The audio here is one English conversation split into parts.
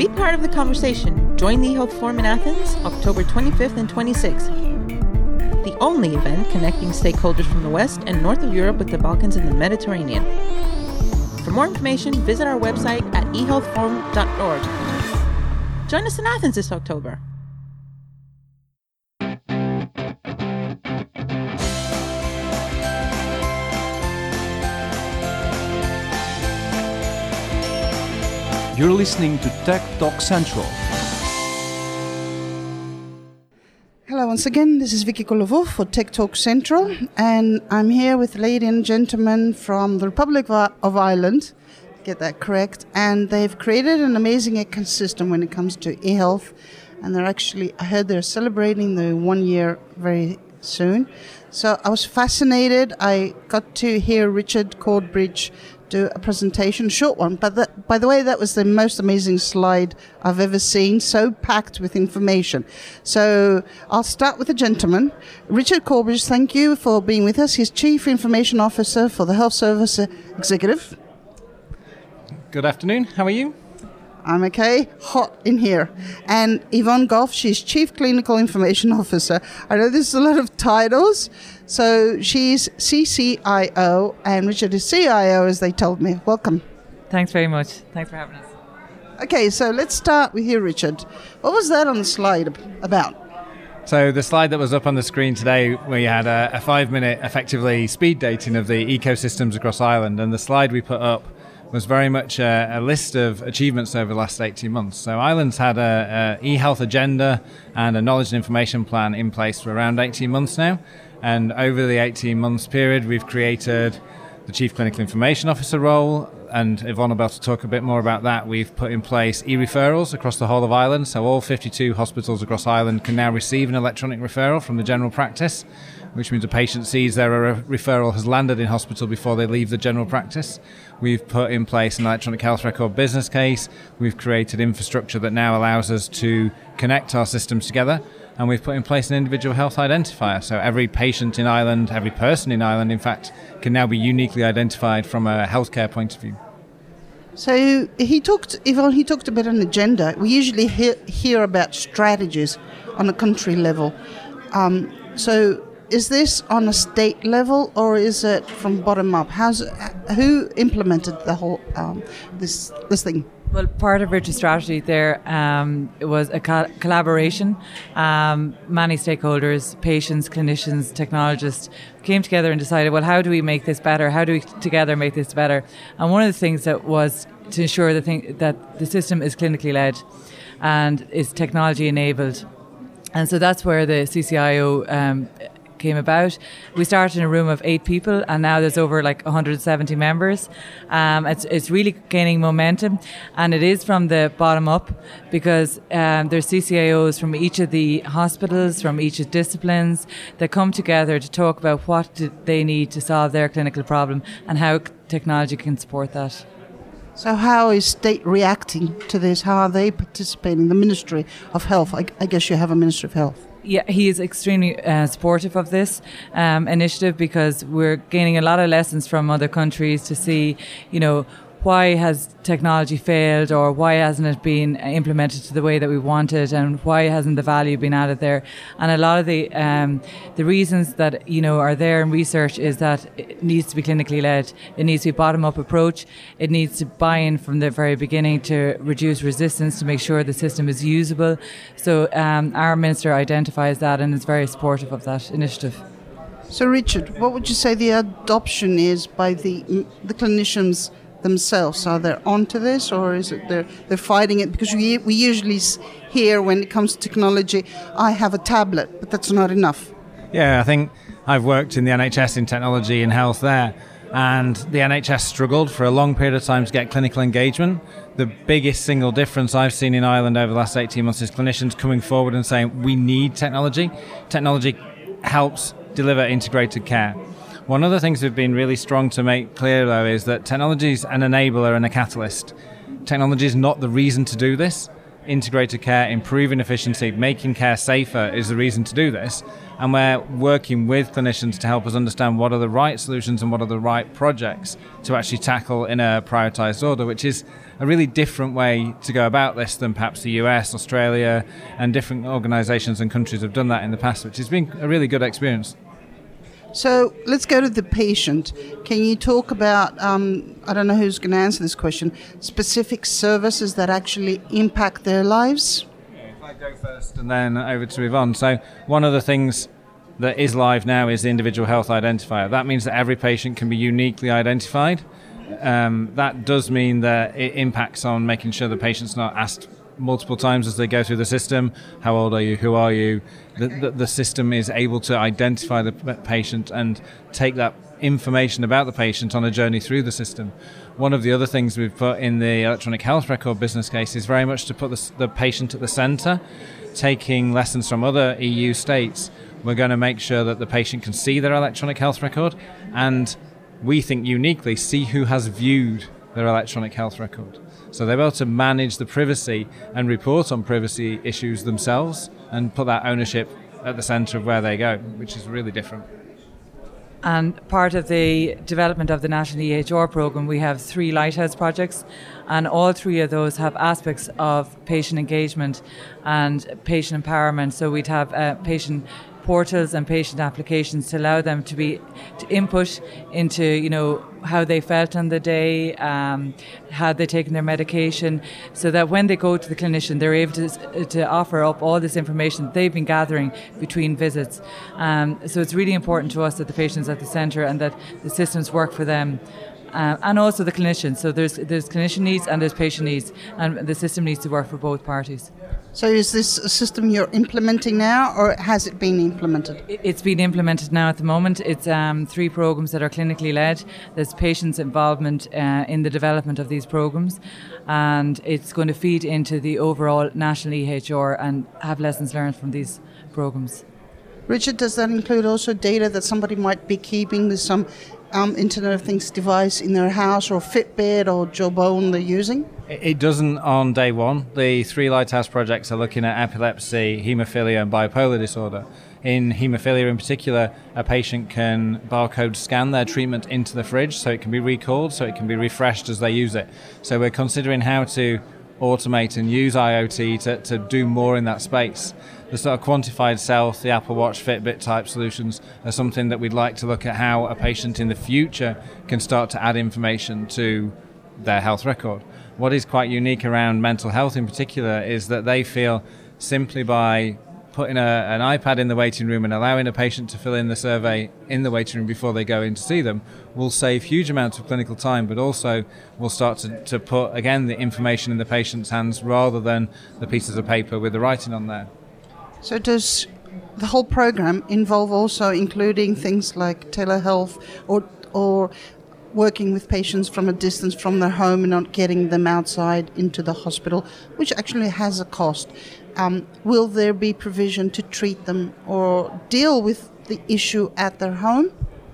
Be part of the conversation. Join the eHealth Forum in Athens, October 25th and 26th. The only event connecting stakeholders from the West and North of Europe with the Balkans and the Mediterranean. For more information, visit our website at ehealthforum.org. Join us in Athens this October. You're listening to Tech Talk Central. Hello, once again, this is Vicky Kolovou for Tech Talk Central, and I'm here with ladies and gentlemen from the Republic of Ireland, get that correct, and they've created an amazing ecosystem when it comes to e-health, and they're actually, I heard they're celebrating the one year very soon. So I was fascinated. I got to hear Richard Corbridge do a presentation, short one. But that, by the way, that was the most amazing slide I've ever seen, so packed with information. So I'll start with the gentleman. Richard Corbridge, thank you for being with us. He's Chief Information Officer for the Health Service Executive. Good afternoon. How are you? I'm okay. Hot in here. And Yvonne Goff, she's Chief Clinical Information Officer. I know there's a lot of titles. So she's CCIO and Richard is CIO, as they told me. Welcome. Thanks very much. Thanks for having us. Okay, so let's start with you, Richard. What was that on the slide about? So the slide that was up on the screen today, we had a, a five-minute, effectively speed dating of the ecosystems across Ireland, and the slide we put up was very much a, a, list of achievements over the last 18 months. So Ireland's had a, a e-health agenda and a knowledge and information plan in place for around 18 months now. And over the 18 months period, we've created the Chief Clinical Information Officer role, and Yvonne able to talk a bit more about that. We've put in place e-referrals across the whole of Ireland, so all 52 hospitals across Ireland can now receive an electronic referral from the general practice which means a patient sees their referral has landed in hospital before they leave the general practice. We've put in place an electronic health record business case. We've created infrastructure that now allows us to connect our systems together. And we've put in place an individual health identifier. So every patient in Ireland, every person in Ireland, in fact, can now be uniquely identified from a healthcare point of view. So he talked, Yvonne, he talked about an agenda. We usually hear, hear about strategies on a country level. Um, so is this on a state level or is it from bottom up? How's who implemented the whole um, this this thing? Well, part of Richard's strategy there um, was a co- collaboration. Um, many stakeholders, patients, clinicians, technologists came together and decided, well, how do we make this better? How do we together make this better? And one of the things that was to ensure the thing, that the system is clinically led and is technology enabled. And so that's where the CCIO um, came about. We started in a room of eight people, and now there's over like 170 members. Um, it's, it's really gaining momentum, and it is from the bottom up because um, there's CCIOs from each of the hospitals, from each of disciplines that come together to talk about what they need to solve their clinical problem and how technology can support that. So, how is state reacting to this? How are they participating? The Ministry of Health, I, I guess you have a Ministry of Health. Yeah, he is extremely uh, supportive of this um, initiative because we're gaining a lot of lessons from other countries to see, you know, why has technology failed or why hasn't it been implemented to the way that we wanted and why hasn't the value been added there? And a lot of the um, the reasons that you know are there in research is that it needs to be clinically led. It needs to be bottom up approach. It needs to buy in from the very beginning to reduce resistance to make sure the system is usable. So um, our minister identifies that and is very supportive of that initiative. So Richard what would you say the adoption is by the the clinicians themselves? Are they onto this, or is it they're they're fighting it? Because we we usually hear when it comes to technology, I have a tablet, but that's not enough. Yeah, I think I've worked in the NHS in technology and health there, and the NHS struggled for a long period of time to get clinical engagement. The biggest single difference I've seen in Ireland over the last 18 months is clinicians coming forward and saying, we need technology. Technology helps deliver integrated care. One of the things we've been really strong to make clear, though, is that technology is an enabler and a catalyst. Technology is not the reason to do this. integrated care, improving efficiency, making care safer is the reason to do this. And we're working with clinicians to help us understand what are the right solutions and what are the right projects to actually tackle in a prioritized order, which is a really different way to go about this than perhaps the US, Australia, and different organizations and countries have done that in the past, which has been a really good experience. So let's go to the patient. Can you talk about, um, I don't know who's going to answer this question, specific services that actually impact their lives? If I go first and then over to Yvonne. So, one of the things that is live now is the individual health identifier. That means that every patient can be uniquely identified. Um, that does mean that it impacts on making sure the patient's not asked multiple times as they go through the system. How old are you? Who are you? The, the, the system is able to identify the patient and take that information about the patient on a journey through the system. One of the other things we've put in the electronic health record business case is very much to put the, the patient at the centre, taking lessons from other EU states. We're going to make sure that the patient can see their electronic health record and we think uniquely see who has viewed their electronic health record. So they're able to manage the privacy and report on privacy issues themselves and put that ownership at the centre of where they go, which is really different. And part of the development of the National EHR programme, we have three lighthouse projects, and all three of those have aspects of patient engagement and patient empowerment. So we'd have a patient portals and patient applications to allow them to be to input into you know how they felt on the day, um, had they taken their medication, so that when they go to the clinician, they're able to, to offer up all this information they've been gathering between visits. Um, so it's really important to us that the patient's at the centre and that the systems work for them. Uh, and also the clinicians. So there's there's clinician needs and there's patient needs, and the system needs to work for both parties. So is this a system you're implementing now, or has it been implemented? It's been implemented now at the moment. It's um, three programs that are clinically led. There's patients' involvement uh, in the development of these programs, and it's going to feed into the overall national EHR and have lessons learned from these programs. Richard, does that include also data that somebody might be keeping with some um, Internet of Things device in their house or Fitbit or Jawbone they're using? It doesn't on day one. The three Lighthouse projects are looking at epilepsy, haemophilia, and bipolar disorder. In haemophilia, in particular, a patient can barcode scan their treatment into the fridge so it can be recalled, so it can be refreshed as they use it. So we're considering how to automate and use IoT to, to do more in that space. The sort of quantified self, the Apple Watch, Fitbit type solutions are something that we'd like to look at how a patient in the future can start to add information to their health record. What is quite unique around mental health in particular is that they feel simply by putting a, an iPad in the waiting room and allowing a patient to fill in the survey in the waiting room before they go in to see them will save huge amounts of clinical time, but also will start to, to put, again, the information in the patient's hands rather than the pieces of paper with the writing on there. So, does the whole program involve also including things like telehealth or, or working with patients from a distance from their home and not getting them outside into the hospital, which actually has a cost. Um, will there be provision to treat them or deal with the issue at their home?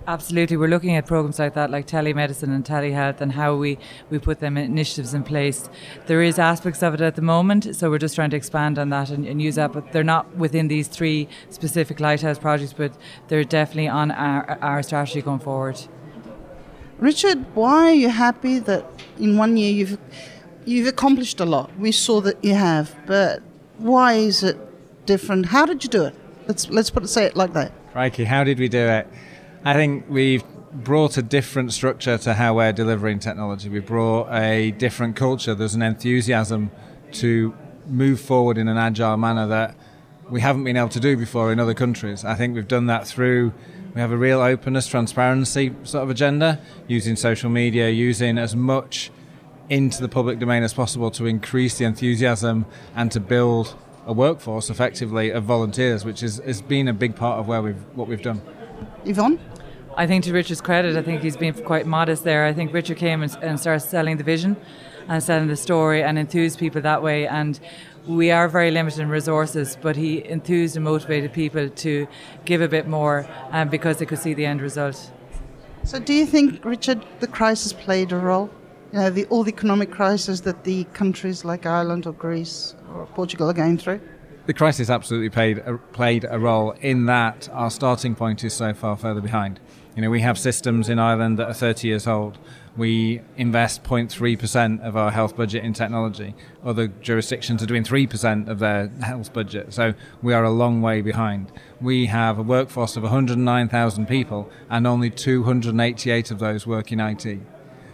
Absolutely, we're looking at programs like that, like telemedicine and telehealth, and how we, we put them initiatives in place. There is aspects of it at the moment, so we're just trying to expand on that and, and use that. But they're not within these three specific lighthouse projects, but they're definitely on our, our strategy going forward. Richard, why are you happy that in one year you've you've accomplished a lot? We saw that you have, but why is it different? How did you do it? Let's let's put say it like that. Crikey, how did we do it? I think we've brought a different structure to how we're delivering technology. We brought a different culture. There's an enthusiasm to move forward in an agile manner that we haven't been able to do before in other countries. I think we've done that through we have a real openness, transparency sort of agenda, using social media, using as much into the public domain as possible to increase the enthusiasm and to build a workforce effectively of volunteers, which is, has been a big part of where we've what we've done. Yvonne? I think to Richard's credit, I think he's been quite modest there. I think Richard came and, and started selling the vision and selling the story and enthuse people that way. And we are very limited in resources, but he enthused and motivated people to give a bit more um, because they could see the end result. So, do you think, Richard, the crisis played a role? you know, the, all the economic crisis that the countries like Ireland or Greece or Portugal are going through? The crisis absolutely played a, played a role in that our starting point is so far further behind. You know, we have systems in Ireland that are 30 years old. We invest 0.3% of our health budget in technology. Other jurisdictions are doing 3% of their health budget. So we are a long way behind. We have a workforce of 109,000 people, and only 288 of those work in IT.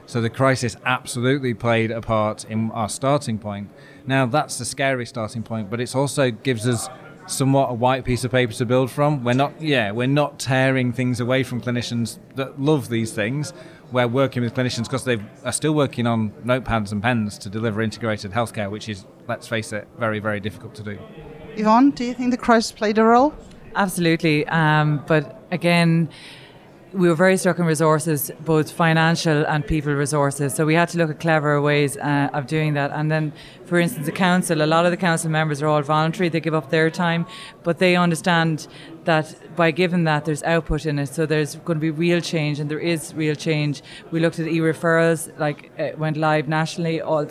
So the crisis absolutely played a part in our starting point. Now that's the scary starting point, but it also gives us somewhat a white piece of paper to build from. We're not, yeah, we're not tearing things away from clinicians that love these things. We're working with clinicians because they are still working on notepads and pens to deliver integrated healthcare, which is, let's face it, very, very difficult to do. Yvonne, do you think the crisis played a role? Absolutely. Um, but again, we were very stuck in resources, both financial and people resources. So we had to look at clever ways uh, of doing that. And then, for instance, the council, a lot of the council members are all voluntary. They give up their time, but they understand that by giving that, there's output in it. So there's going to be real change, and there is real change. We looked at e-referrals, like it went live nationally. All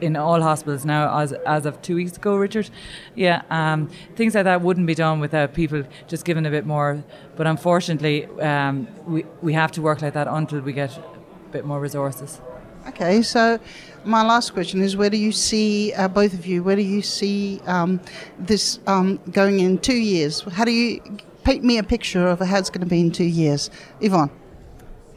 in all hospitals now as as of two weeks ago, Richard. Yeah, um, things like that wouldn't be done without people just giving a bit more. But unfortunately, um, we we have to work like that until we get a bit more resources. Okay, so my last question is: Where do you see uh, both of you? Where do you see um, this um, going in two years? How do you paint me a picture of how it's going to be in two years, Yvonne?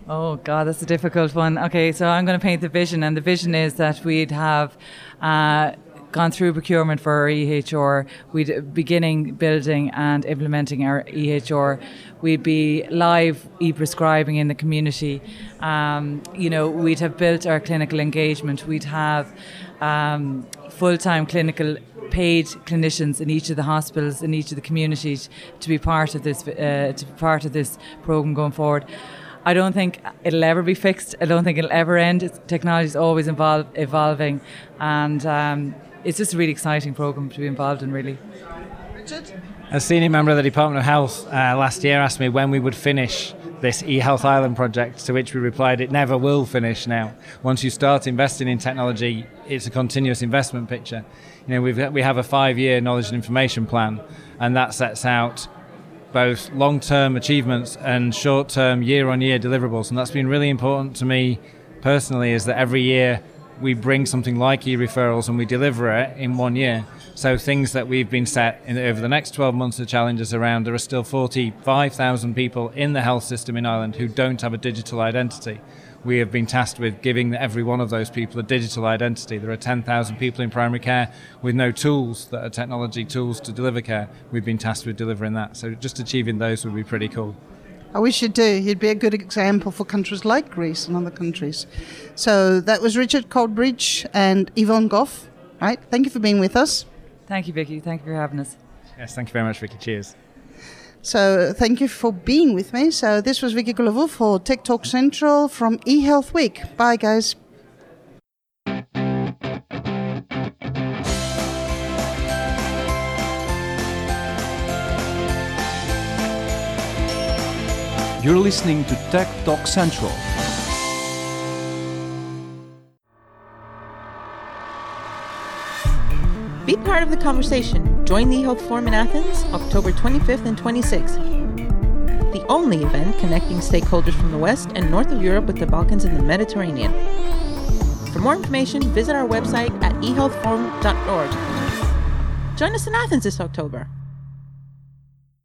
Oh God, that's a difficult one. Okay, so I'm going to paint the vision, and the vision is that we'd have. Uh, gone through procurement for our EHR, we'd beginning building and implementing our EHR. We'd be live e-prescribing in the community. Um, you know, we'd have built our clinical engagement. We'd have um, full-time clinical paid clinicians in each of the hospitals in each of the communities to be part of this uh, to be part of this program going forward. I don't think it'll ever be fixed. I don't think it'll ever end. technology is always evolve, evolving, and um, it's just a really exciting program to be involved in. Really. Richard. A senior member of the Department of Health uh, last year asked me when we would finish this eHealth Ireland project, to which we replied, it never will finish now. Once you start investing in technology, it's a continuous investment picture. You know, we've, we have a five year knowledge and information plan, and that sets out both long term achievements and short term year on year deliverables. And that's been really important to me personally is that every year we bring something like e referrals and we deliver it in one year. So things that we've been set in, over the next 12 months, the challenges around, there are still 45,000 people in the health system in Ireland who don't have a digital identity we have been tasked with giving every one of those people a digital identity. There are 10,000 people in primary care with no tools that are technology tools to deliver care. We've been tasked with delivering that. So just achieving those would be pretty cool. I wish you'd do. You'd be a good example for countries like Greece and other countries. So that was Richard Corbridge and Yvonne Goff. Right. Thank you for being with us. Thank you, Vicky. Thank you for having us. Yes, thank you very much, Vicky. Cheers. So thank you for being with me. So this was Vicky Kolovou for Tech Talk Central from eHealth Week. Bye, guys. You're listening to Tech Talk Central. Be part of the conversation. Join the eHealth Forum in Athens, October 25th and 26th. The only event connecting stakeholders from the West and North of Europe with the Balkans and the Mediterranean. For more information, visit our website at ehealthforum.org. Join us in Athens this October.